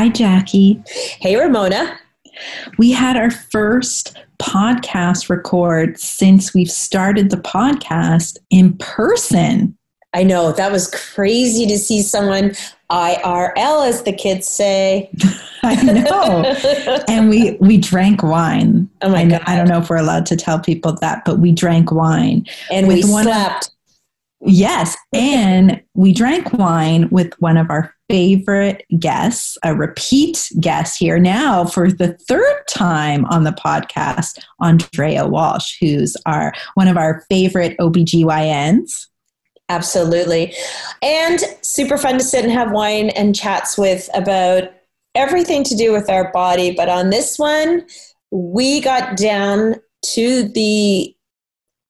Hi, Jackie. Hey, Ramona. We had our first podcast record since we've started the podcast in person. I know that was crazy to see someone IRL, as the kids say. I know. and we we drank wine. Oh my I, know- God. I don't know if we're allowed to tell people that, but we drank wine. and we slept. Yes, and we drank wine with one of our favorite guests, a repeat guest here now for the third time on the podcast, Andrea Walsh, who's our one of our favorite OBGYNs. Absolutely. And super fun to sit and have wine and chats with about everything to do with our body. But on this one, we got down to the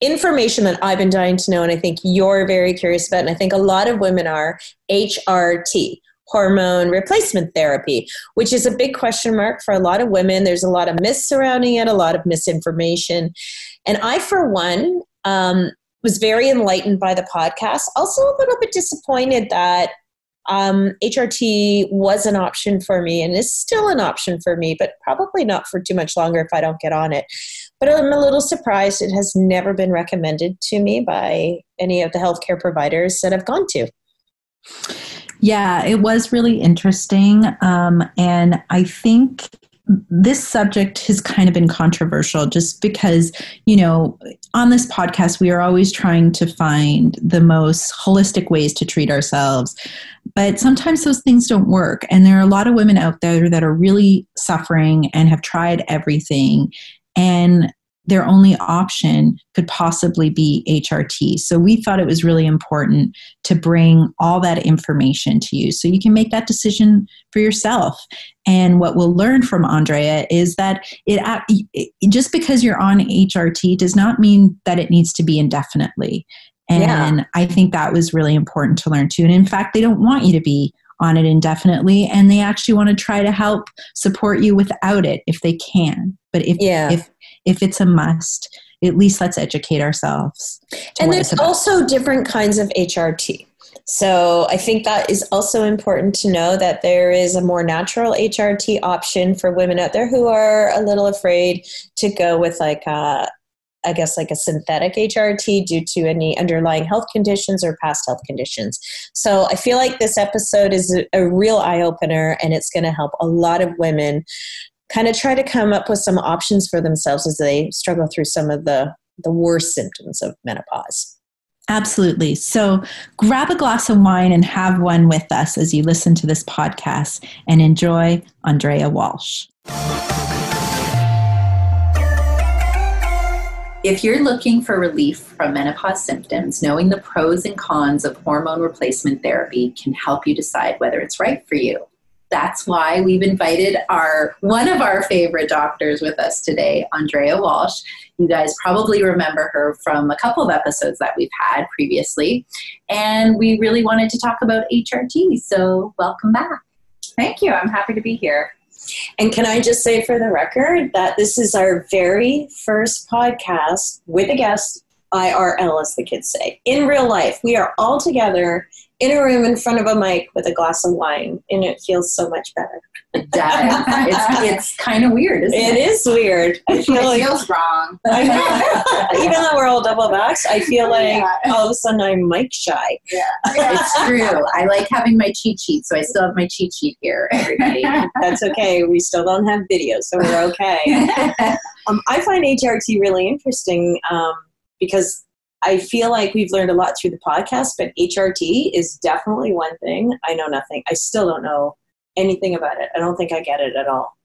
information that I've been dying to know, and I think you're very curious about, and I think a lot of women are HRT. Hormone replacement therapy, which is a big question mark for a lot of women. There's a lot of myths surrounding it, a lot of misinformation. And I, for one, um, was very enlightened by the podcast. Also, a little bit disappointed that um, HRT was an option for me and is still an option for me, but probably not for too much longer if I don't get on it. But I'm a little surprised it has never been recommended to me by any of the healthcare providers that I've gone to. Yeah, it was really interesting. Um, and I think this subject has kind of been controversial just because, you know, on this podcast, we are always trying to find the most holistic ways to treat ourselves. But sometimes those things don't work. And there are a lot of women out there that are really suffering and have tried everything. And their only option could possibly be HRT. So we thought it was really important to bring all that information to you so you can make that decision for yourself. And what we'll learn from Andrea is that it, it just because you're on HRT does not mean that it needs to be indefinitely. And Yeah. I think that was really important to learn too. And in fact, they don't want you to be on it indefinitely and they actually want to try to help support you without it if they can. But if Yeah. if if it's a must, at least let's educate ourselves. and there's also different kinds of HRT. So I think that is also important to know that there is a more natural HRT option for women out there who are a little afraid to go with like a, I guess like a synthetic HRT due to any underlying health conditions or past health conditions. So I feel like this episode is a, real eye opener and it's going to help a lot of women kind of try to come up with some options for themselves as they struggle through some of the the worst symptoms of menopause. Absolutely. So grab a glass of wine and have one with us as you listen to this podcast and enjoy Andrea Walsh. If you're looking for relief from menopause symptoms, knowing the pros and cons of hormone replacement therapy can help you decide whether it's right for you. That's why we've invited our one of our favorite doctors with us today, Andrea Walsh. You guys probably remember her from a couple of episodes that we've had previously. And we really wanted to talk about HRT. So, welcome back. Thank you. I'm happy to be here. And can I just say for the record that this is our very first podcast with a guest, IRL, as the kids say. In real life, we are all together in a room in front of a mic with a glass of wine, and it feels so much better. It does. it's it's kind of weird, isn't it? It is weird. I feel It like feels wrong. Even though we're all double vaxxed, I feel like Yeah. all of a sudden I'm mic shy. Yeah. It's true. I like having my cheat sheet, so I still have my cheat sheet here, everybody. That's okay. We still don't have video, so we're okay. Um, I find HRT really interesting um, because I feel like we've learned a lot through the podcast, but HRT is definitely one thing. I know nothing. I still don't know anything about it. I don't think I get it at all.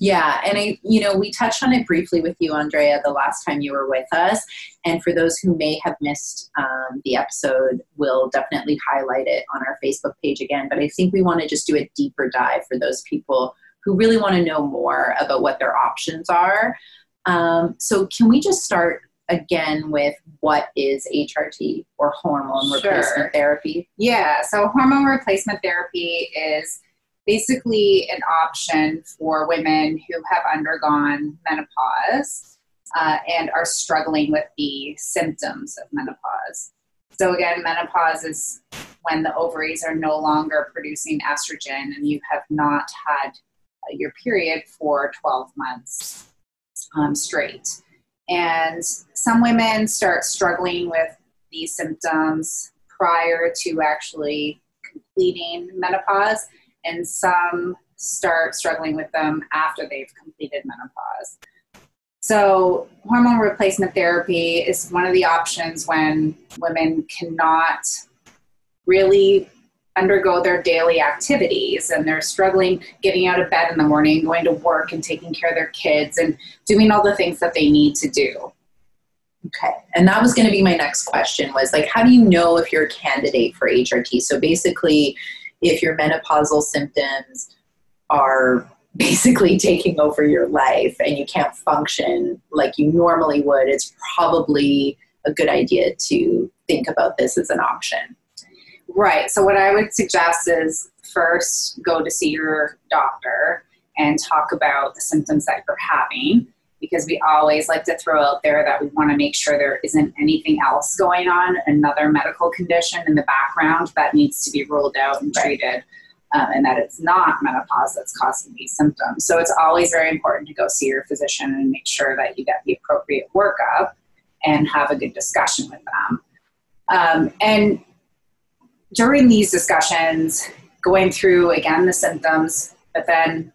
Yeah, and I, you know, we touched on it briefly with you, Andrea, the last time you were with us. And for those who may have missed um, the episode, we'll definitely highlight it on our Facebook page again. But I think we want to just do a deeper dive for those people who really want to know more about what their options are. Um, so, can we just start again with what is HRT or hormone Sure. replacement therapy? Yeah, so hormone replacement therapy is basically an option for women who have undergone menopause uh, and are struggling with the symptoms of menopause. So, again, menopause is when the ovaries are no longer producing estrogen and you have not had uh, your period for 12 months um, straight. And some women start struggling with these symptoms prior to actually completing menopause, and some start struggling with them after they've completed menopause. So, hormone replacement therapy is one of the options when women cannot really undergo their daily activities and they're struggling getting out of bed in the morning, going to work and taking care of their kids and doing all the things that they need to do. Okay. And that was going to be my next question was like how do you know if you're a candidate for HRT? So basically if your menopausal symptoms are basically taking over your life and you can't function like you normally would, it's probably a good idea to think about this as an option. Right. So, what I would suggest is first go to see your doctor and talk about the symptoms that you're having because we always like to throw out there that we want to make sure there isn't anything else going on, another medical condition in the background that needs to be ruled out and treated, um, and that it's not menopause that's causing these symptoms. So, it's always very important to go see your physician and make sure that you get the appropriate workup and have a good discussion with them. Um, and during these discussions, going through again the symptoms, but then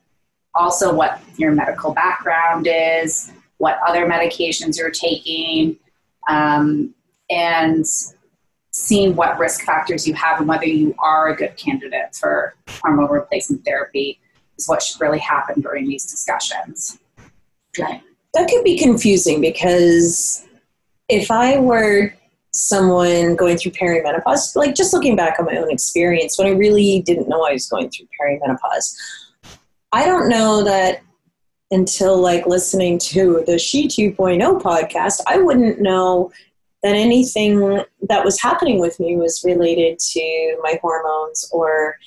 also what your medical background is, what other medications you're taking, um, and seeing what risk factors you have and whether you are a good candidate for hormone replacement therapy is what should really happen during these discussions. Right. That could be confusing because if I were someone going through perimenopause, like just looking back on my own experience when I really didn't know I was going through perimenopause, I don't know that until like listening to the She 2.0 podcast, I wouldn't know that anything that was happening with me was related to my hormones or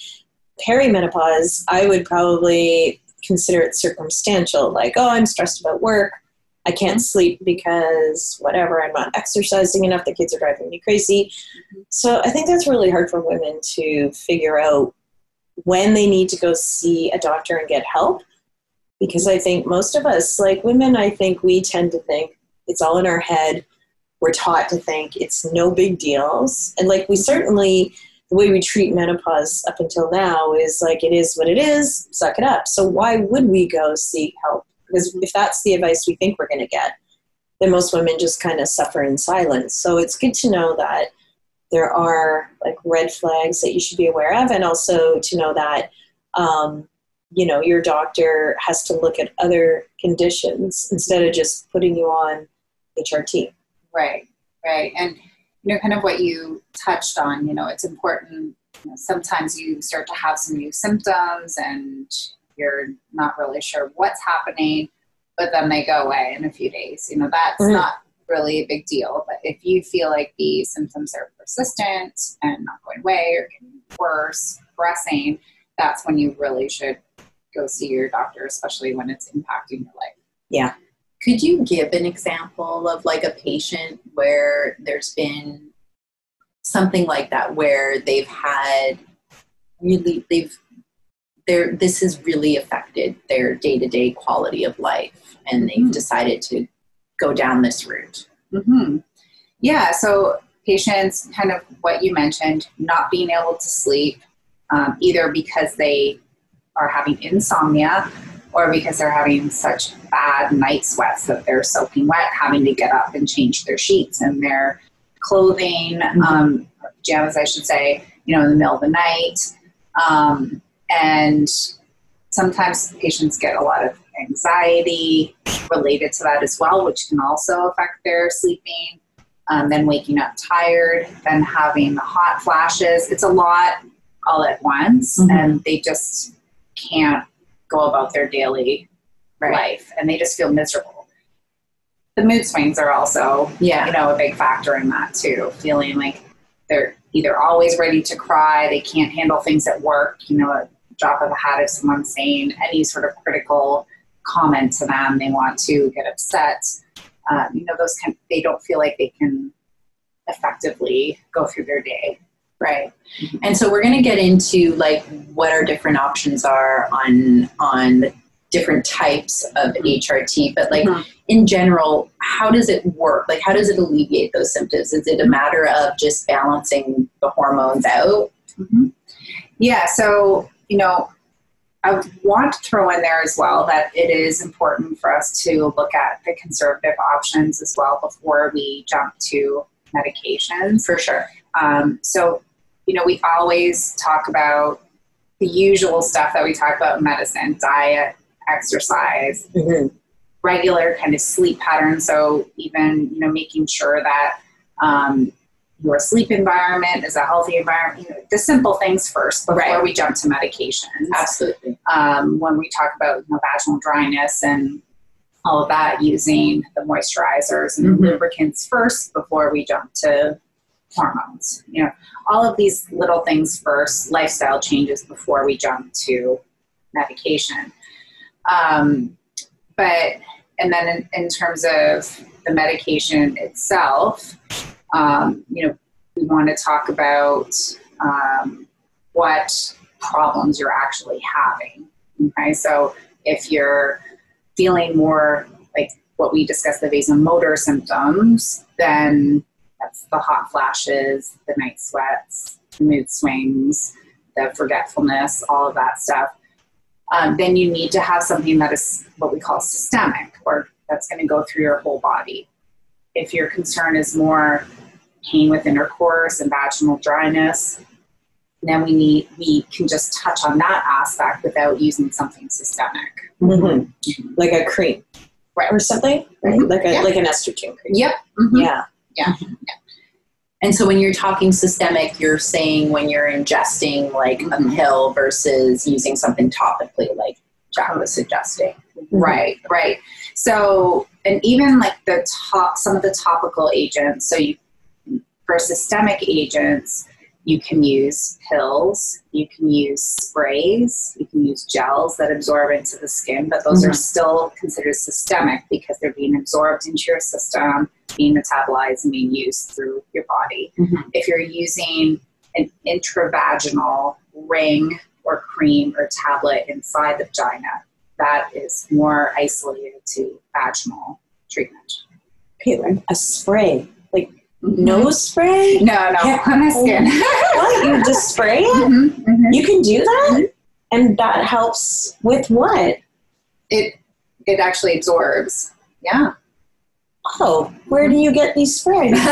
perimenopause. I would probably consider it circumstantial, like, oh, I'm stressed about work I can't sleep because whatever, I'm not exercising enough, the kids are driving me crazy. So I think that's really hard for women to figure out when they need to go see a doctor and get help. Because I think most of us, like women, I think we tend to think it's all in our head. We're taught to think it's no big deals. And like we certainly, the way we treat menopause up until now is like it is what it is, suck it up. So why would we go seek help? Because if that's the advice we think we're going to get, then most women just kind of suffer in silence. So it's good to know that there are like red flags that you should be aware of, and also to know that um, you know your doctor has to look at other conditions instead of just putting you on HRT. Right, right, and you know, kind of what you touched on. You know, it's important. You know, sometimes you start to have some new symptoms, and you're not really sure what's happening, but then they go away in a few days. You know, that's mm-hmm. not really a big deal. But if you feel like the symptoms are persistent and not going away or getting worse, progressing, that's when you really should go see your doctor, especially when it's impacting your life. Yeah. Could you give an example of like a patient where there's been something like that where they've had really they've there this has really affected their day-to-day quality of life and they've mm-hmm. decided to go down this route mm-hmm. yeah so patients kind of what you mentioned not being able to sleep um, either because they are having insomnia or because they're having such bad night sweats that they're soaking wet having to get up and change their sheets and their clothing mm-hmm. um, pajamas i should say you know in the middle of the night um, and sometimes patients get a lot of anxiety related to that as well, which can also affect their sleeping. Um, then waking up tired, then having the hot flashes. It's a lot all at once, mm-hmm. and they just can't go about their daily right. life, and they just feel miserable. The mood swings are also, yeah, you know, a big factor in that too. Feeling like they're either always ready to cry, they can't handle things at work. You know, a drop of a hat if someone's saying any sort of critical comment to them. They want to get upset. Um, you know, those kind. They don't feel like they can effectively go through their day. Right. And so we're going to get into like what our different options are on on different types of HRT, but like Mhm. in general, how does it work? Like how does it alleviate those symptoms? Is it a matter of just balancing the hormones out? Yeah, so, you know, I want to throw in there as well that it is important for us to look at the conservative options as well before we jump to medications. For sure. Um, so, you know, we always talk about the usual stuff that we talk about in medicine diet, exercise, regular kind of sleep patterns. So, even, you know, making sure that um, your sleep environment is a healthy environment, you know, the simple things first before Right. we jump to medications. Absolutely. Um, when we talk about you know, vaginal dryness and all of that, using the moisturizers and Mhm. lubricants first before we jump to hormones. You know, all of these little things first, lifestyle changes before we jump to medication. Um, but and then in, in terms of the medication itself, um, you know, we want to talk about um, what problems you're actually having. Okay, so if you're feeling more like what we discussed, the vasomotor symptoms, then that's the hot flashes, the night sweats, the mood swings, the forgetfulness, all of that stuff. Um, then you need to have something that is what we call systemic, or that's going to go through your whole body. If your concern is more pain with intercourse and vaginal dryness, then we need we can just touch on that aspect without using something systemic. hmm Like a cream, Right. or something, right? Mhm. Like a Yeah. like an estrogen cream. Yep. Mm-hmm. Yeah. Mm-hmm. Yeah. And so when you're talking systemic, you're saying when you're ingesting like a pill versus using something topically, like Jack was suggesting. Right, right. So, and even like the top, some of the topical agents. So, you for systemic agents, you can use pills, you can use sprays, you can use gels that absorb into the skin, but those are Mhm. still considered systemic because they're being absorbed into your system, being metabolized, and being used through your body. Mhm. If you're using an intravaginal ring or cream or tablet inside the vagina, that is more isolated to vaginal treatment. Okay, a spray, nose spray. No, no, Yeah. on the skin. What you just spray it? Mhm, mhm. You can do that, and that helps with what? It it actually absorbs. Yeah. Oh, where do you get these sprays?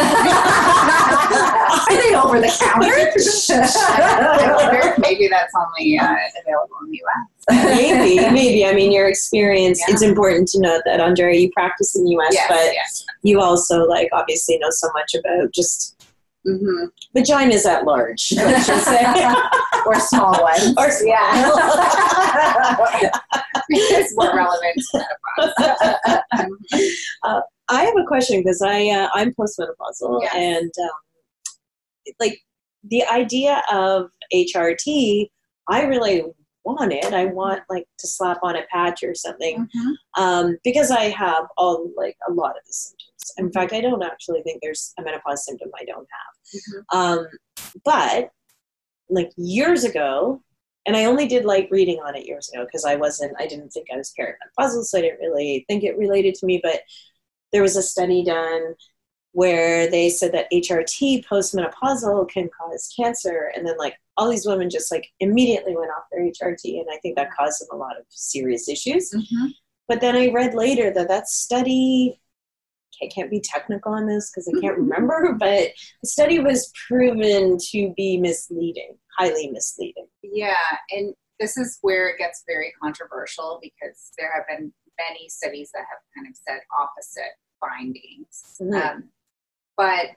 Are they over the counter? I wonder if maybe that's only uh, available in the U.S. maybe, maybe. I mean, your experience. Yeah. It's important to note that Andrea, you practice in the U.S., Yes, but yes. you also like obviously know so much about just hmm vaginas at large. Say. Or small ones. Or yeah. it's more relevant to menopause. I have a question because I uh, I'm postmenopausal Yes. and um, like the idea of HRT, I really want it. I want like to slap on a patch or something um, because I have all like a lot of the symptoms. In fact, I don't actually think there's a menopause symptom I don't have. Um, but like years ago, and I only did like reading on it years ago because I wasn't, I didn't think I was perimenopausal, so I didn't really think it related to me. But there was a study done where they said that HRT postmenopausal can cause cancer, and then like all these women just like immediately went off their HRT, and I think that caused them a lot of serious issues. Mhm. But then I read later that that study, I can't be technical on this because I can't remember, but the study was proven to be misleading, highly misleading. Yeah, and this is where it gets very controversial because there have been many studies that have kind of said opposite findings. Mhm. Um, but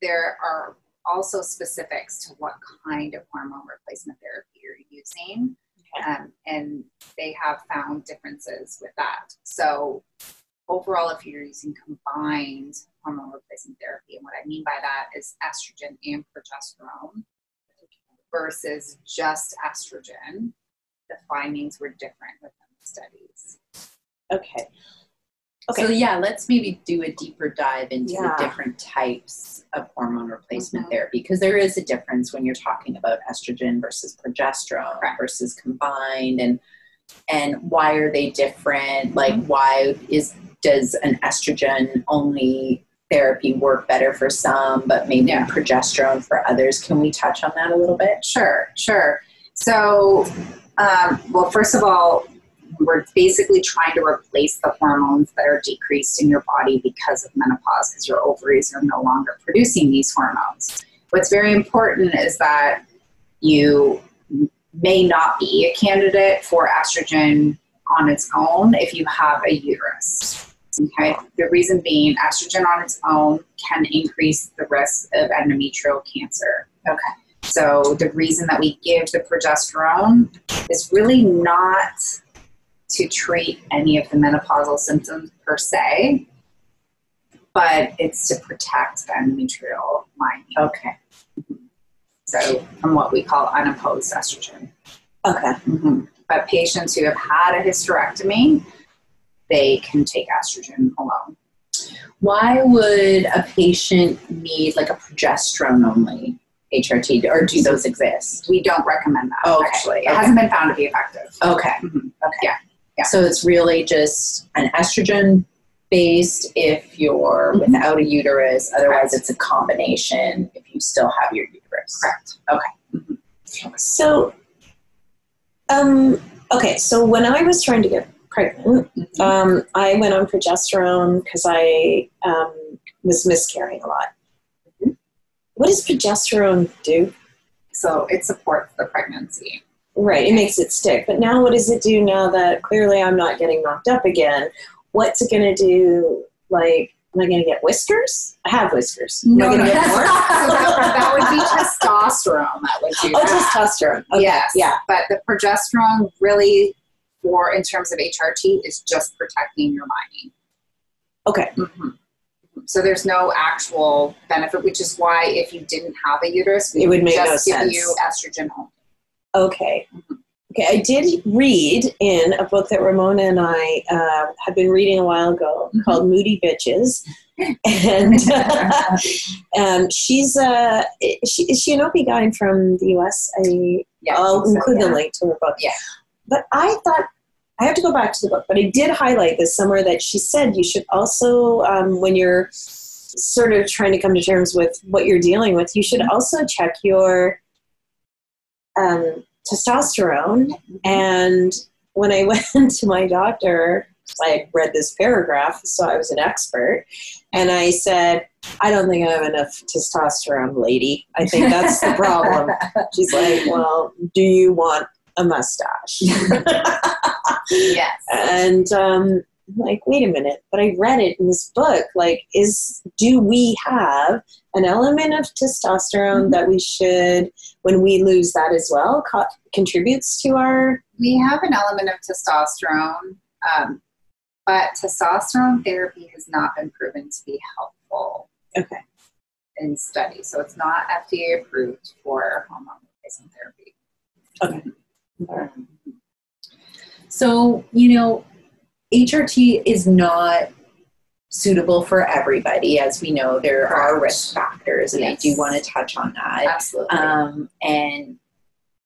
there are also specifics to what kind of hormone replacement therapy you're using. Okay. Um, and they have found differences with that. So, overall, if you're using combined hormone replacement therapy, and what I mean by that is estrogen and progesterone versus just estrogen, the findings were different within the studies. Okay. Okay. So yeah, let's maybe do a deeper dive into Yeah. the different types of hormone replacement Mhm. therapy because there is a difference when you're talking about estrogen versus progesterone Correct. versus combined and and why are they different? Like Mm-hmm. why is does an estrogen only therapy work better for some but maybe Yeah. progesterone for others? Can we touch on that a little bit? Sure, sure. So, um, well, first of all, we're basically trying to replace the hormones that are decreased in your body because of menopause, because your ovaries are no longer producing these hormones. What's very important is that you may not be a candidate for estrogen on its own if you have a uterus. Okay, the reason being estrogen on its own can increase the risk of endometrial cancer. Okay. So the reason that we give the progesterone is really not to treat any of the menopausal symptoms per se, but it's to protect the endometrial lining. Okay. So from what we call unopposed estrogen. Okay. Mhm. But patients who have had a hysterectomy, they can take estrogen alone. Why would a patient need like a progesterone only HRT or do those exist? We don't recommend that Okay, actually. It okay. hasn't been found to be effective. Okay. Mhm. Okay. Yeah, yeah. So it's really just an estrogen based if you're Mhm. without a uterus. Otherwise, Correct. it's a combination if you still have your uterus. Correct. Okay. So, um, okay. So when I was trying to get pregnant, Mhm. um, I went on progesterone because I um, was miscarrying a lot. What does progesterone do? So it supports the pregnancy. Right, it makes it stick. But now, what does it do now that clearly I'm not getting knocked up again? What's it going to do? Like, am I going to get whiskers? I have whiskers. Am No, no, that, that would be testosterone that would do Oh, that. testosterone. Okay. Yes. Yeah. But the progesterone really, for in terms of HRT, is just protecting your lining. Okay. Mhm. So there's no actual benefit, which is why if you didn't have a uterus, we It would make no just give sense. you estrogen only. Okay. Okay, I did read in a book that Ramona and I uh, had been reading a while ago Mhm. called Moody Bitches. And um, she's uh, she, is she an OB-GYN from the US? I, Yeah, I'll so, include yeah. the link to her book. Yeah. But I thought, I have to go back to the book, but I did highlight this somewhere that she said you should also, um, when you're sort of trying to come to terms with what you're dealing with, you should also check your um, testosterone. And when I went to my doctor, I read this paragraph, so I was an expert, and I said, I don't think I have enough testosterone, lady. I think that's the problem. She's like, Well, do you want a mustache? Yes. and um, like, wait a minute, but I read it in this book. Like, is do we have an element of testosterone that we should, when we lose that as well, co- contributes to our? We have an element of testosterone, um, but testosterone therapy has not been proven to be helpful Okay. in studies. So it's not FDA approved for hormone replacement therapy. Okay. So, you know, HRT is not suitable for everybody. As we know, there are risk factors, and I do want to touch on that. Absolutely. Um, and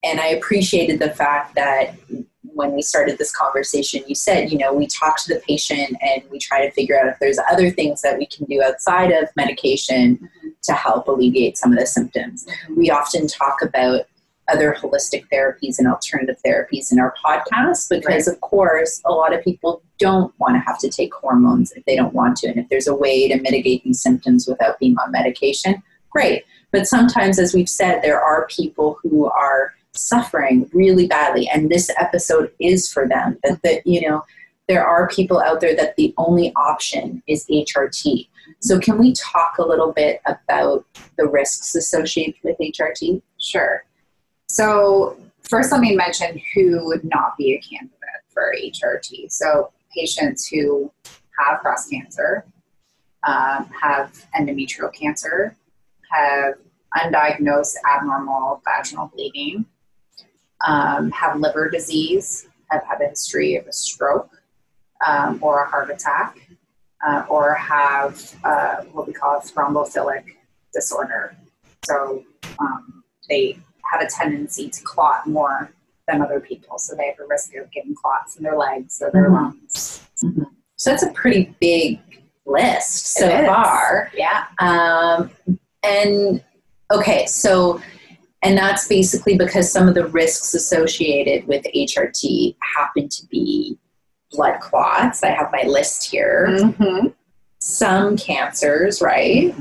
and I appreciated the fact that when we started this conversation, you said, you know, we talk to the patient and we try to figure out if there's other things that we can do outside of medication Mhm. to help alleviate some of the symptoms. We often talk about other holistic therapies and alternative therapies in our podcast because, of course, a lot of people don't want to have to take hormones if they don't want to. And if there's a way to mitigate these symptoms without being on medication, great. But sometimes, as we've said, there are people who are suffering really badly, and this episode is for them. That, that you know, there are people out there that the only option is HRT. So, can we talk a little bit about the risks associated with HRT? Sure. So, first, let me mention who would not be a candidate for HRT. So, patients who have breast cancer, um, have endometrial cancer, have undiagnosed abnormal vaginal bleeding, um, have liver disease, have had a history of a stroke um, or a heart attack, uh, or have uh, what we call a thrombophilic disorder. So um, they have a tendency to clot more than other people. So they have a risk of getting clots in their legs or their Mhm. lungs. So that's a pretty big list so far. Yeah. Um, and okay, so and that's basically because some of the risks associated with HRT happen to be blood clots. I have my list here. Mm-hmm. Some cancers, right?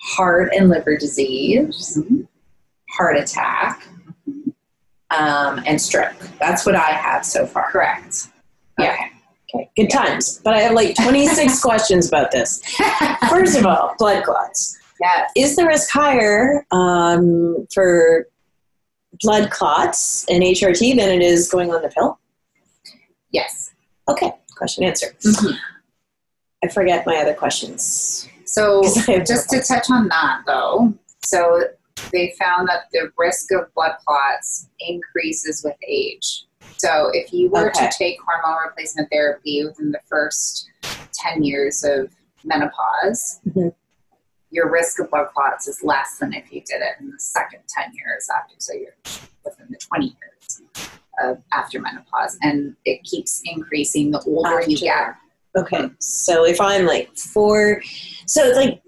Heart and liver disease, heart attack, um, and stroke. That's what I have so far. Correct. Yeah. Okay. Okay, good times. But I have like 26 questions about this. First of all, blood clots. Yes. Is the risk higher um, for blood clots and HRT than it is going on the pill? Yes. Okay, question answered. I forget my other questions. So, just to touch on that though, so they found that the risk of blood clots increases with age. So if you were Okay. to take hormone replacement therapy within the first 10 years of menopause, Mhm. your risk of blood clots is less than if you did it in the second 10 years after. So you're within the 20 years of after menopause. And it keeps increasing the older you get. Okay, so if I'm like four, so it's like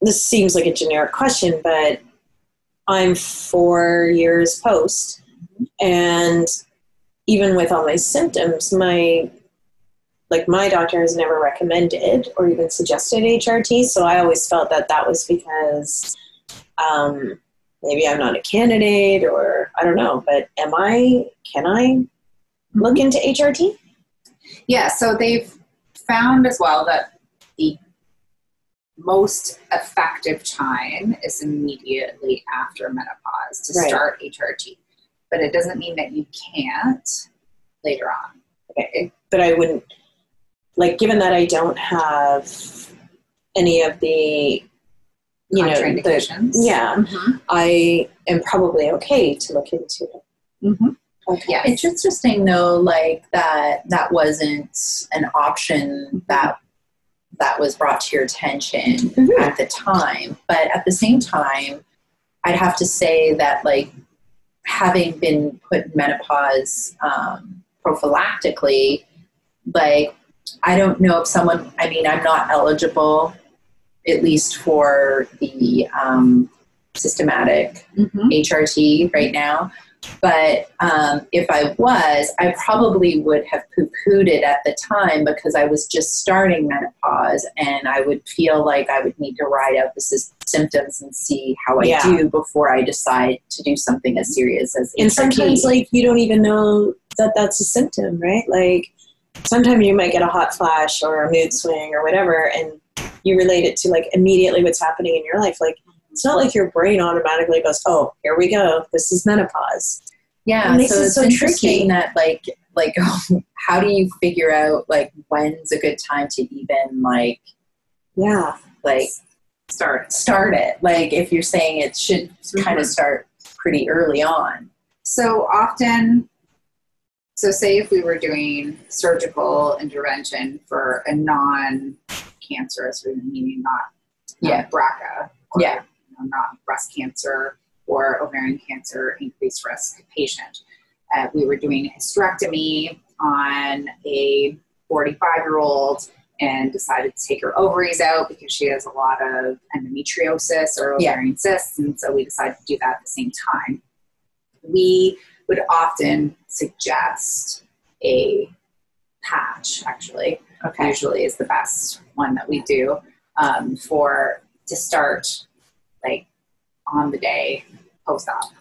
this seems like a generic question, but I'm four years post, and even with all my symptoms, my like my doctor has never recommended or even suggested HRT. So I always felt that that was because um, maybe I'm not a candidate, or I don't know. But am I? Can I look into HRT? Yeah, so they've found as well that the most effective time is immediately after menopause to Right. start HRT. But it doesn't mean that you can't later on. Okay, but I wouldn't like given that I don't have any of the you know the, Contraindications. yeah Mhm. I am probably okay to look into it. Mhm. Okay. Yes. It's interesting though, like that that wasn't an option that that was brought to your attention Mhm. at the time. But at the same time, I'd have to say that like having been put in menopause um, prophylactically, like I don't know if someone. I mean, I'm not eligible, at least for the um, systematic Mhm. HRT right now. But um, if I was, I probably would have poo pooed it at the time because I was just starting menopause and I would feel like I would need to ride out the symptoms and see how I Yeah. do before I decide to do something as serious as And HRT. sometimes like you don't even know that that's a symptom, right? Like sometimes you might get a hot flash or a mood swing or whatever and you relate it to like immediately what's happening in your life like it's not like your brain automatically goes, "Oh, here we go. This is menopause." Yeah, It so it's so interesting tricky. that like like how do you figure out like when's a good time to even like Yeah. like Start. start it? Like if you're saying it should kind of mm-hmm. start pretty early on. So often, so say if we were doing surgical intervention for a non-cancerous, meaning not Yeah. not BRCA, Yeah. You know, not breast cancer or ovarian cancer increased risk patient. Uh, we were doing a hysterectomy on a 45 year old and decided to take her ovaries out because she has a lot of endometriosis or Yeah. ovarian cysts, and so we decided to do that at the same time. We would often suggest a patch, actually, Okay. usually is the best one that we do um, for to start like on the day post op.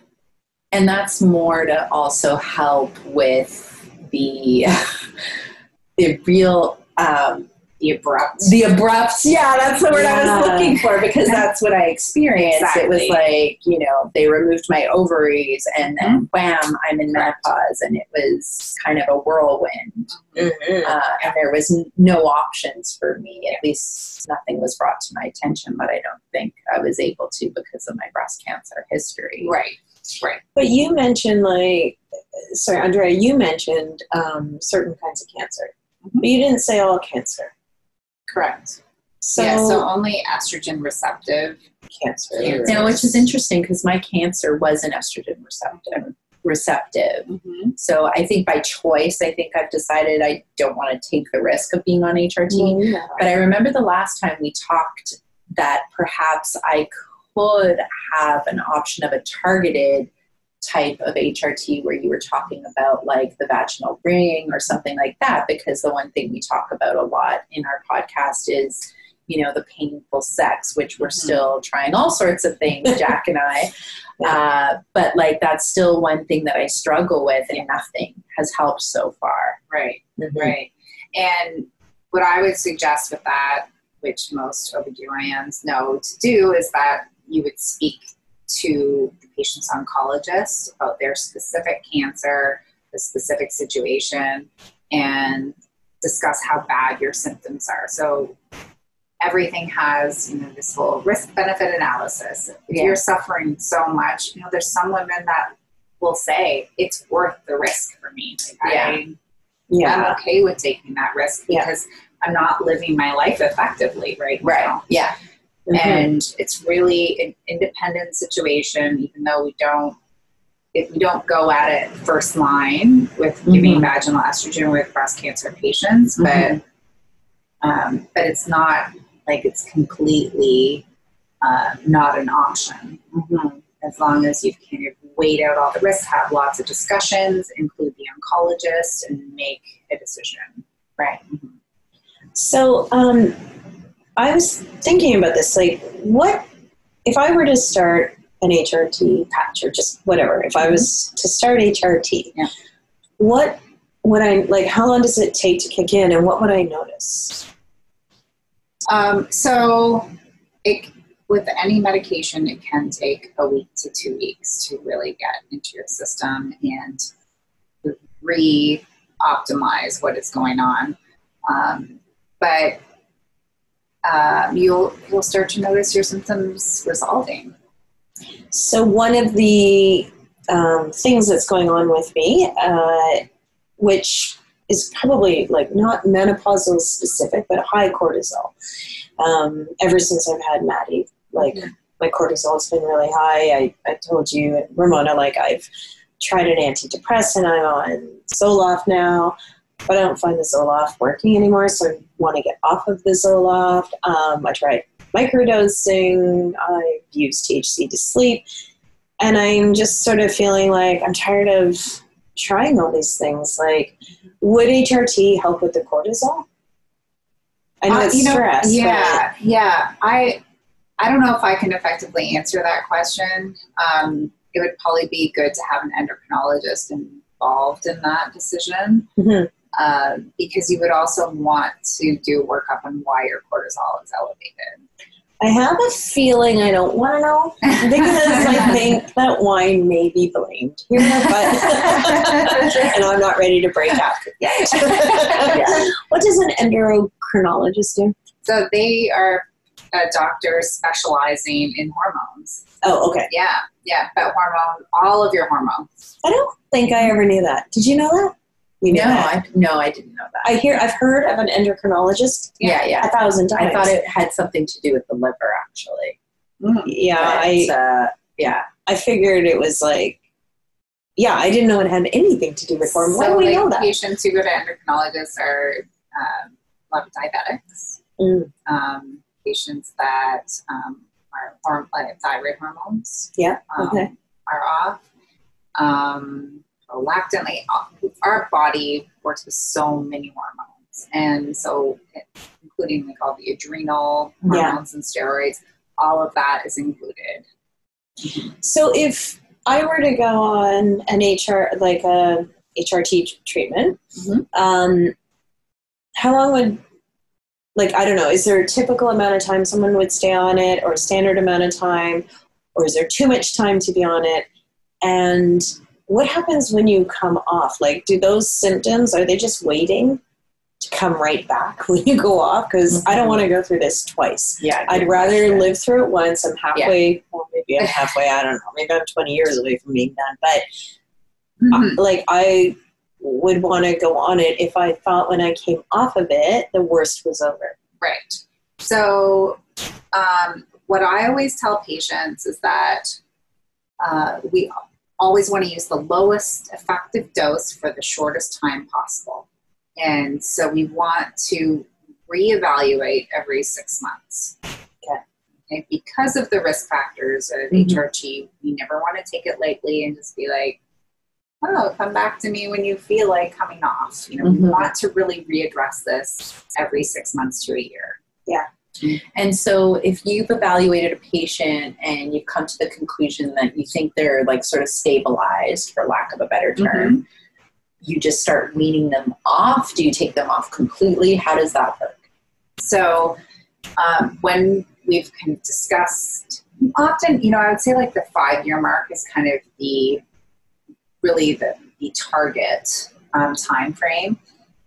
And that's more to also help with the the real um, The abrupt. the abrupt yeah that's the word i was looking for because that's what i experienced it was like you know they removed my ovaries and Mm-hmm. then wham i'm in menopause and it was kind of a whirlwind Mhm. uh, and there was no options for me at least nothing was brought to my attention but i don't think i was able to because of my breast cancer history right. Right. But you mentioned like sorry, Andrea, you mentioned um, certain kinds of cancer. Mhm. But you didn't say all cancer. Correct. So, yeah, so only estrogen receptive cancer. Cancer. Now, which is interesting because my cancer was an estrogen receptive. Receptive. Mm-hmm. So I think by choice, I think I've decided I don't want to take the risk of being on HRT. Yeah. But I remember the last time we talked that perhaps I could have an option of a targeted type of HRT where you were talking about like the vaginal ring or something like that because the one thing we talk about a lot in our podcast is you know the painful sex which we're still trying all sorts of things jack and i uh, but like that's still one thing that i struggle with and nothing has helped so far Right. Mhm. Right. And what I would suggest with that, which most OBGYNs know to do, is that you would speak to the patient's oncologist about their specific cancer, the specific situation, and discuss how bad your symptoms are. So everything has, you know, this whole risk benefit analysis. If Yeah. you're suffering so much, you know, there's some women that will say it's worth the risk for me. Like, Yeah. I, Yeah. I'm okay with taking that risk Yeah. because I'm not living my life effectively right, right now. yeah Mhm. And it's really an independent situation, even though we don't if we don't go at it first line with giving vaginal estrogen with breast cancer patients, Mhm. but um, but it's not like it's completely uh, not an option Mhm. as long as you've kind of weighed out all the risks, have lots of discussions, include the oncologist, and make a decision. right So, um, I was thinking about this. Like, what if I were to start an HRT patch or just whatever? If I was to start HRT, Yeah. what would I like? How long does it take to kick in, and what would I notice? Um, so, it, with any medication, it can take a week to two weeks to really get into your system and re optimize what is going on. Um, but um, you'll you'll start to notice your symptoms resolving. So, one of the um, things that's going on with me, uh, which is probably like not menopausal specific, but high cortisol. Um, ever since I've had Maddie, like my cortisol has been really high. I, I told you, Ramona, like I've tried an antidepressant. I'm on Zoloft now, but I don't find the Zoloft working anymore. So I want to get off of the Zoloft. Um, I tried microdosing. I've used THC to sleep. And I'm just sort of feeling like I'm tired of trying all these things. Like, would HRT help with the cortisol? I know Uh, it's you know, stress. but- Yeah, yeah. I I don't know if I can effectively answer that question. Um, it would probably be good to have an endocrinologist involved in that decision Mhm. Uh, because you would also want to do a workup on why your cortisol is elevated. I have a feeling I don't want to know because I think that wine may be blamed here, but and I'm not ready to break out yet. Yeah. What does an endocrinologist do? So they are a doctor specializing in hormones. Oh, okay. Yeah, yeah, but hormone, all of your hormones. I don't think I ever knew that. Did you know that? You knew no that. I, no i didn't know that I hear I've heard of an endocrinologist yeah yeah a thousand times. i thought it had something to do with the liver actually Yeah, But, I uh, yeah I figured it was like. Yeah, I didn't know it had anything to do with hormones. Why So, do we like, know that? Patients who go to endocrinologists are um, a lot of diabetics, Mm. um, patients that um, are horm- like thyroid hormones Yeah. um, Okay. are off. Um, prolactin, like, our body works with so many hormones, and so including like all the adrenal Yeah. hormones and steroids, all of that is included. So if I were to go on an HR like a HRT treatment, Mhm. um, how long would like I don't know? Is there a typical amount of time someone would stay on it, or a standard amount of time, or is there too much time to be on it? And what happens when you come off? Like, do those symptoms are they just waiting to come right back when you go off? Because I don't want to go through this twice. yeah I'd rather live through it once. I'm halfway, well, maybe I'm halfway, I don't know. Maybe I'm 20 years away from being done. But Mhm. uh, like, I would want to go on it if I thought when I came off of it, the worst was over. Right. So, um, what I always tell patients is that uh, we always want to use the lowest effective dose for the shortest time possible. And so we want to reevaluate every six months. Okay. okay? Because of the risk factors of Mhm. HRT, we never want to take it lightly and just be like, oh, come back to me when you feel like coming off. You know, we Mhm. want to really readdress this every six months to a year. And so, if you've evaluated a patient and you've come to the conclusion that you think they're like sort of stabilized, for lack of a better term, you just start weaning them off. Do you take them off completely? How does that work? So um, when we've kind of discussed, often, you know, I would say like the five year mark is kind of the really the, the target um, time frame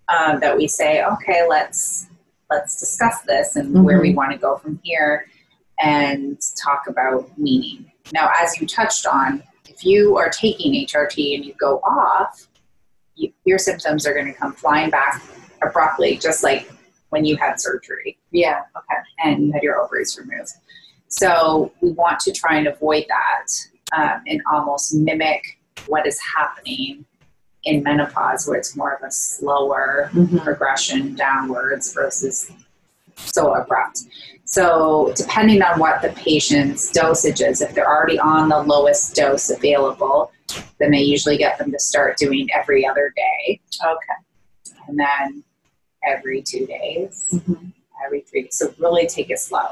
um, that we say, okay, let's let's discuss this and where we want to go from here and talk about weaning. Now, as you touched on, if you are taking HRT and you go off, you, your symptoms are going to come flying back abruptly, just like when you had surgery Yeah. okay, and you had your ovaries removed. So we want to try and avoid that um, and almost mimic what is happening in menopause, where it's more of a slower progression downwards versus so abrupt. So depending on what the patient's dosage is, if they're already on the lowest dose available, then they usually get them to start doing every other day. Okay. And then every two days, Mhm. every three. So really take it slow.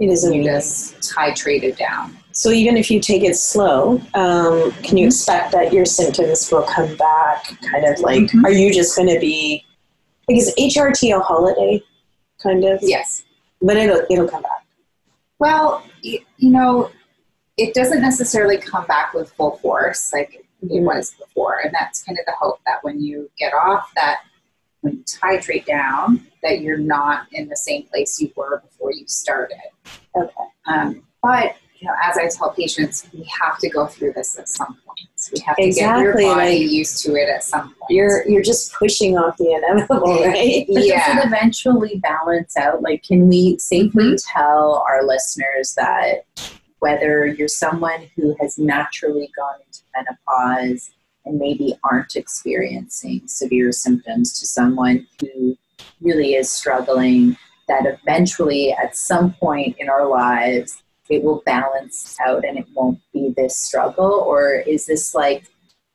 It is You amazing. just titrate it down. So even if you take it slow, um, can you expect that your symptoms will come back? Kind of like, Mhm. are you just going to be? Because HRT a holiday, kind of. Yes. But it'll it'll come back. Well, y- you know, it doesn't necessarily come back with full force like it was before, and that's kind of the hope that when you get off, that when you titrate down, that you're not in the same place you were before you started. Okay. Um, but you know, as I tell patients, we have to go through this at some point. We have to Exactly, get your body like- used to it at some point. You're you're just pushing off the inevitable, right? But yeah. does it eventually balance out? Like, can we safely Mm-hmm. tell our listeners that whether you're someone who has naturally gone into menopause and maybe aren't experiencing severe symptoms to someone who really is struggling, that eventually at some point in our lives it will balance out and it won't be this struggle? Or is this like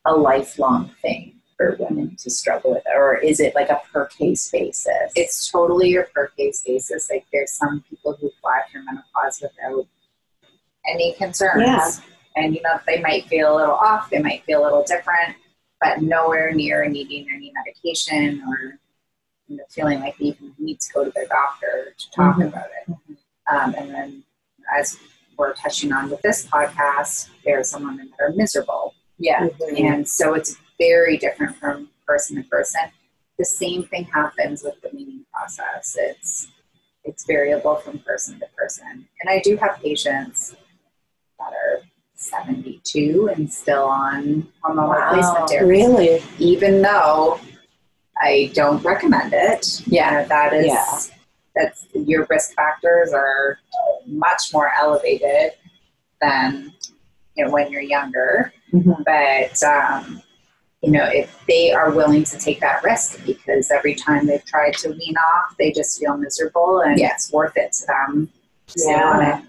a lifelong thing for women to struggle with? Or is it like a per case basis? it's totally your per case basis. Like there's some people who fly through menopause without any concerns. Yeah. And you know, they might feel a little off, they might feel a little different, but nowhere near needing any medication or you know, feeling like they even need to go to their doctor to talk Mhm. about it. Um, and then as we're touching on with this podcast, there are some women that are miserable yeah. and so it's very different from person to person. The same thing happens with the weaning process. It's it's variable from person to person. And I do have patients that are 72 and still on hormone Wow. replacement therapy, Really? even though I don't recommend it. Yeah. Uh, that is Yeah. that's your risk factors are much more elevated than you know when you're younger Mhm. but um, you know if they are willing to take that risk because every time they've tried to wean off they just feel miserable and Yeah. it's worth it to them to stay on Yeah.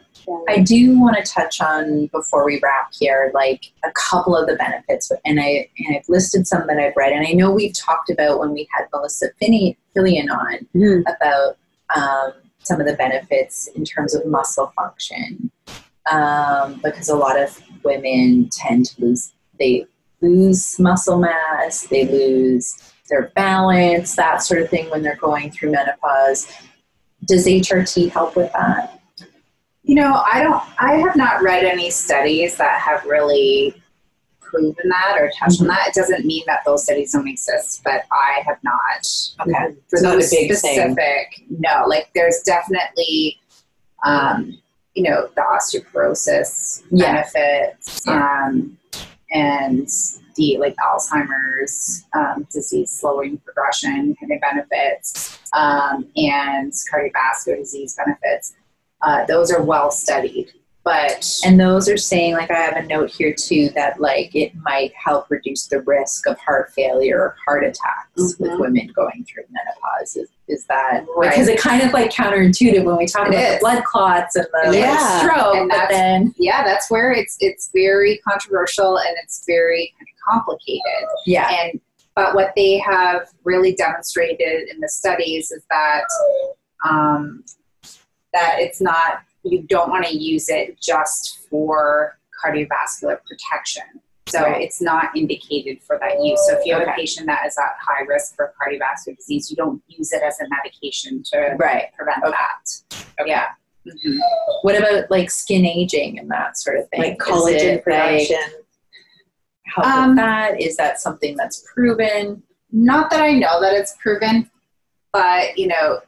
I do want to touch on before we wrap here, like a couple of the benefits, and I and I've listed some that I've read, and I know we've talked about when we had Melissa Finney, Fillion on Mhm. about um, some of the benefits in terms of muscle function, um, because a lot of women tend to lose they lose muscle mass, they lose their balance, that sort of thing when they're going through menopause. Does HRT help with that? you know i don't i have not read any studies that have really proven that or touched on that it doesn't mean that those studies don't exist but i have not Okay. for It's not a those big thing. specific no like there's definitely um, you know the osteoporosis Yeah. benefits Yeah. um, and the like Alzheimer's um, disease slowing progression kind of benefits um, and cardiovascular disease benefits. Uh, those are well studied. But And those are saying, like, I have a note here too that, like, it might help reduce the risk of heart failure or heart attacks with Mhm. women going through menopause. Is, is that Right. because it kind of like counterintuitive when we talk It about is. the blood clots and the like, Yeah. stroke, And but then yeah, that's where it's it's very controversial and it's very kind of complicated. yeah, And but what they have really demonstrated in the studies is that um, that it's not you don't want to use it just for cardiovascular protection. So Right. it's not indicated for that use. So if you have Okay. a patient that is at high risk for cardiovascular disease, you don't use it as a medication to right. prevent Okay. that. Yeah. Mhm. What about like skin aging and that sort of thing? like collagen it, like, production. help Um, with that? Is that something that's proven? Not that I know that it's proven, but you know,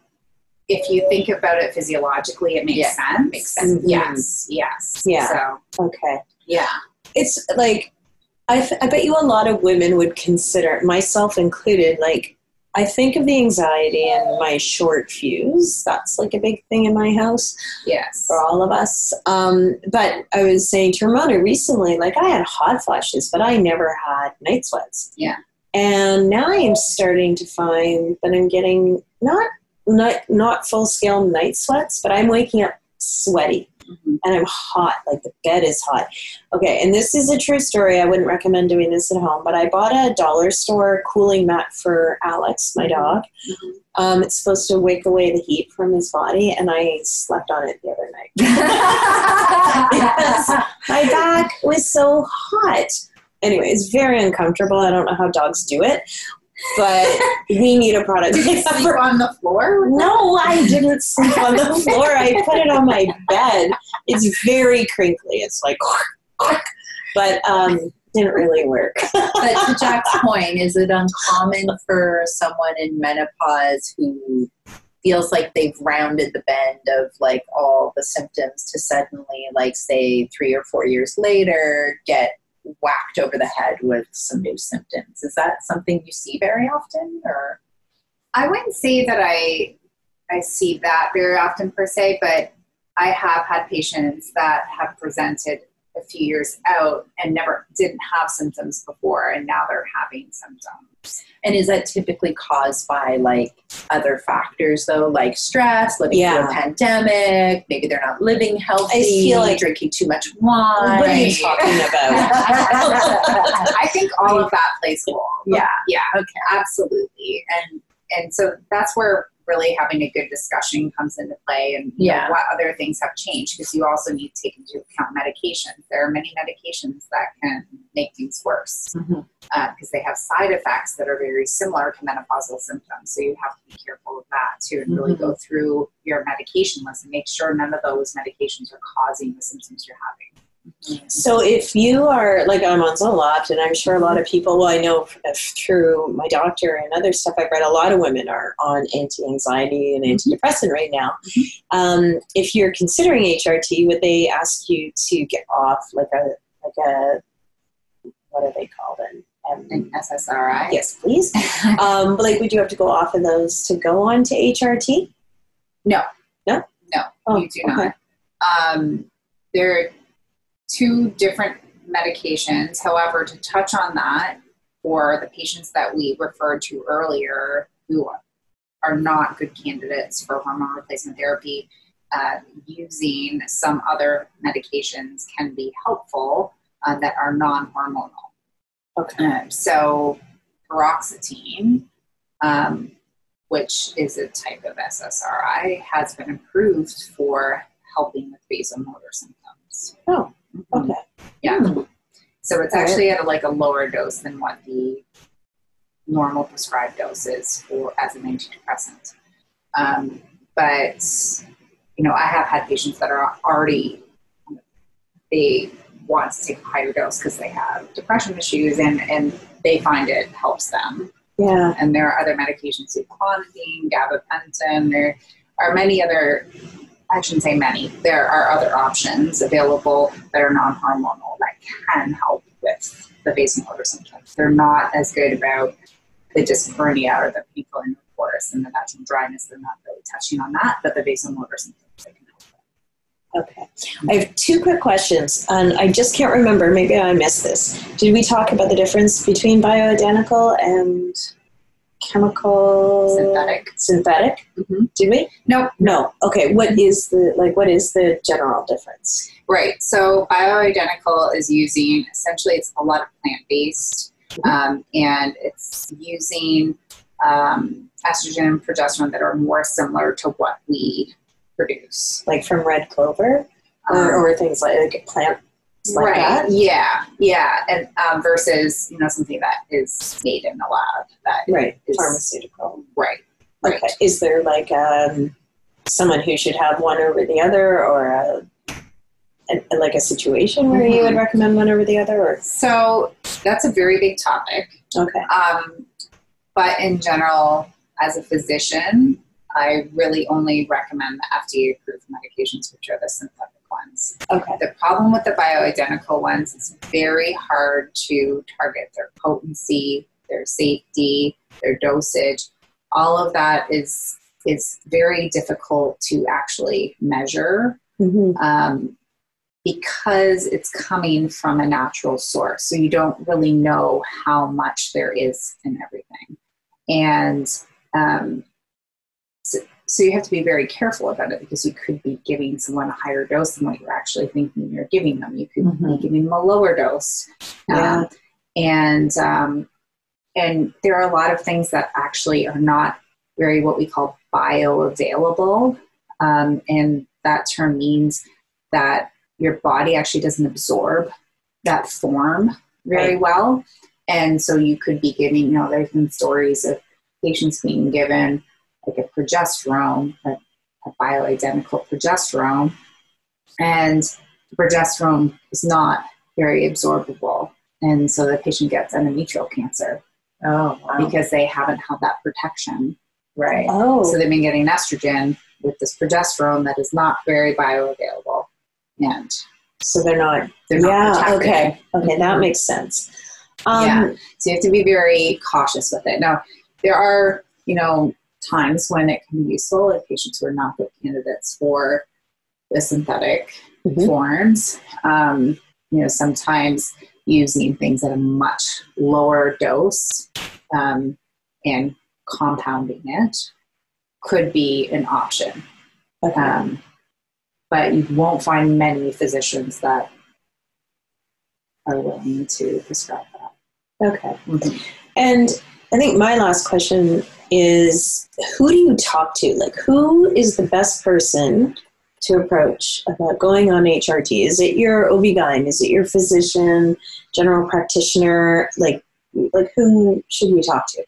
if you think about it physiologically, it makes Yeah, sense. makes sense. Mhm. Yes, yes. Yeah. So okay. yeah. It's like I, th- I bet you a lot of women would consider, myself included, like I think of the anxiety and my short fuse. That's like a big thing in my house. Yes. for all of us. Um, but I was saying to Ramona recently, like I had hot flashes, but I never had night sweats. Yeah. And now I am starting to find that I'm getting not not not full scale night sweats, but I'm waking up sweaty Mhm. and I'm hot, like the bed is hot. Okay, and this is a true story. I wouldn't recommend doing this at home, but I bought a dollar store cooling mat for Alex, my dog. Mhm. Um, it's supposed to wake away the heat from his body, and I slept on it the other night because my back was so hot. Anyway, it's very uncomfortable. I don't know how dogs do it, but we need a product. Did you sleep on the floor? No, I didn't sleep on the floor. I put it on my bed. It's very crinkly. It's like, but um, didn't really work. but to Jack's point, is it uncommon for someone in menopause who feels like they've rounded the bend of like all the symptoms to suddenly, like, say, three or four years later, get whacked over the head with some new symptoms? Is that something you see very often, or? I wouldn't say that I I see that very often per se, but I have had patients that have presented a few years out and never didn't have symptoms before, and now they're having symptoms. And is that typically caused by like other factors though, like stress, living Yeah. through a pandemic, maybe they're not living healthy, I feel like- drinking too much wine. What are you talking about? I think all of that plays a role. Yeah. Yeah. Okay. Absolutely. And and so that's where really having a good discussion comes into play and you know, what other things have changed because you also need to take into account medications. There are many medications that can make things worse mm-hmm. uh, because they have side effects that are very similar to menopausal symptoms. So you have to be careful of that too and really go mm-hmm. through your medication list and make sure none of those medications are causing the symptoms you're having. So if you are like I'm on Zoloft, and I'm sure a lot of people, well, I know through my doctor and other stuff I've read, a lot of women are on anti-anxiety and antidepressant right now. Um, if you're considering HRT, would they ask you to get off like a like a what are they called? An, um, And SSRI. yes, please. um, but like, would you have to go off of those to go on to HRT? No. No? No, Oh, you do not. Um, there two different medications. However, to touch on that, for the patients that we referred to earlier who are not good candidates for hormone replacement therapy, uh, using some other medications can be helpful uh, that are non hormonal. Okay. Um, so, paroxetine, um, which is a type of SSRI, has been approved for helping with vasomotor symptoms. Oh. Okay. Yeah. So it's actually at a, like a lower dose than what the normal prescribed dose is for as an antidepressant. Um, but you know, I have had patients that are already they want to take a higher dose because they have depression issues and and they find it helps them. Yeah. And there are other medications, like clonidine, gabapentin. There are many other. I shouldn't say many. There are other options available that are non-hormonal that can help with the vasomotor symptoms. They're not as good about the dysphoria or the painful intercourse and the vaginal dryness. They're not really touching on that, but the vasomotor symptoms they can help. with. Okay. I have two quick questions, and I just can't remember. Maybe I missed this. Did we talk about the difference between bioidentical and chemical Synthetic. Synthetic? Mhm. Did we? no No. Okay. What is the like? What is the general difference? Right. So bioidentical is using essentially it's a lot of plant based, um, and it's using um, estrogen and progesterone that are more similar to what we produce. Like from red clover, or, Um, or things like, like plants like right. that? Yeah. Yeah. And um, versus you know something that is made in the lab. That Right. is Pharmaceutical. right. Right. Okay. Is there like um, someone who should have one over the other, or a, a, like a situation where you would recommend one over the other? Or So that's a very big topic. okay. Um, but in general, as a physician, I really only recommend the FDA approved medications, which are the synthetic ones. Okay. The problem with the bioidentical ones is very hard to target their potency, their safety, their dosage. All of that is is very difficult to actually measure Mm-hmm. um, because it's coming from a natural source. So you don't really know how much there is in everything. And um, so, you have to be very careful about it because you could be giving someone a higher dose than what you're actually thinking you're giving them. You could Mhm. be giving them a lower dose. Yeah. Um, and um, and there are a lot of things that actually are not very what we call bioavailable. Um, and that term means that your body actually doesn't absorb that form very Right. well. And so you could be giving, you know, there's been stories of patients being given like a progesterone, a, a bioidentical progesterone, and progesterone is not very absorbable. And so the patient gets endometrial cancer Oh, wow. because they haven't had that protection. Right. Oh. So they've been getting estrogen with this progesterone that is not very bioavailable. And So they're not. they're not yeah. Okay. Okay. That makes sense. Um, Yeah. So you have to be very cautious with it. Now, there are, you know, times when it can be useful if patients who are not good candidates for the synthetic Mhm. forms. Um, you know, sometimes using things at a much lower dose um, and compounding it could be an option. Okay. Um, but you won't find many physicians that are willing to prescribe that. Okay. And I think my last question is who do you talk to? Like, who is the best person to approach about going on HRT? Is it your OB-GYN? Is it your physician, general practitioner? Like, like who should we talk to?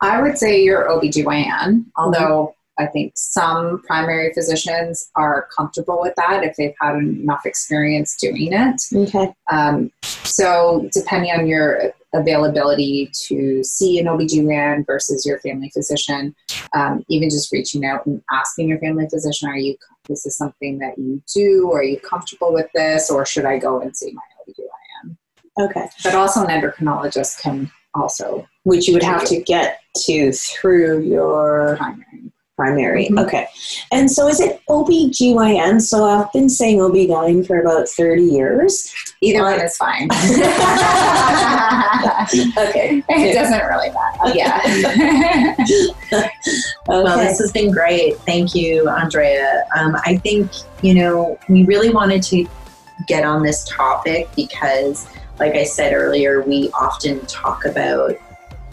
I would say your OBGYN, although I think some primary physicians are comfortable with that if they've had enough experience doing it. Okay. Um, so, depending on your availability to see an OBGYN versus your family physician, um, even just reaching out and asking your family physician, are you, this is something that you do? Are you comfortable with this? Or should I go and see my OBGYN? Okay. But also, an endocrinologist can also Which you would have to get to through your primary. Primary. Mhm. Okay. And so is it OB-GYN? So I've been saying OB-GYN for about 30 years. Either Right. one is fine. Okay. it doesn't really matter. Yeah. Well, this has been great. Thank you, Andrea. Um, I think, you know, we really wanted to get on this topic because, like I said earlier, we often talk about,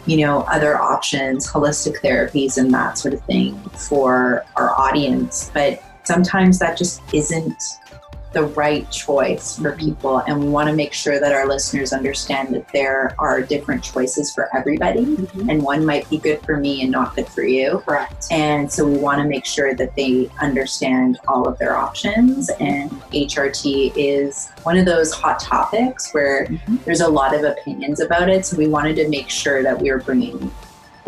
you know, other options, holistic therapies, and that sort of thing for our audience. But sometimes that just isn't the right choice for people. And we want to make sure that our listeners understand that there are different choices for everybody Mhm. and one might be good for me and not good for you. Correct. And so we want to make sure that they understand all of their options. And HRT is one of those hot topics where Mhm. there's a lot of opinions about it. So we wanted to make sure that we were bringing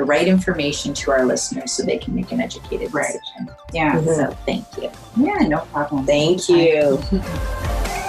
the right information to our listeners so they can make an educated Right. decision. Yeah. Mhm. So thank you. Yeah, no problem. Thank you.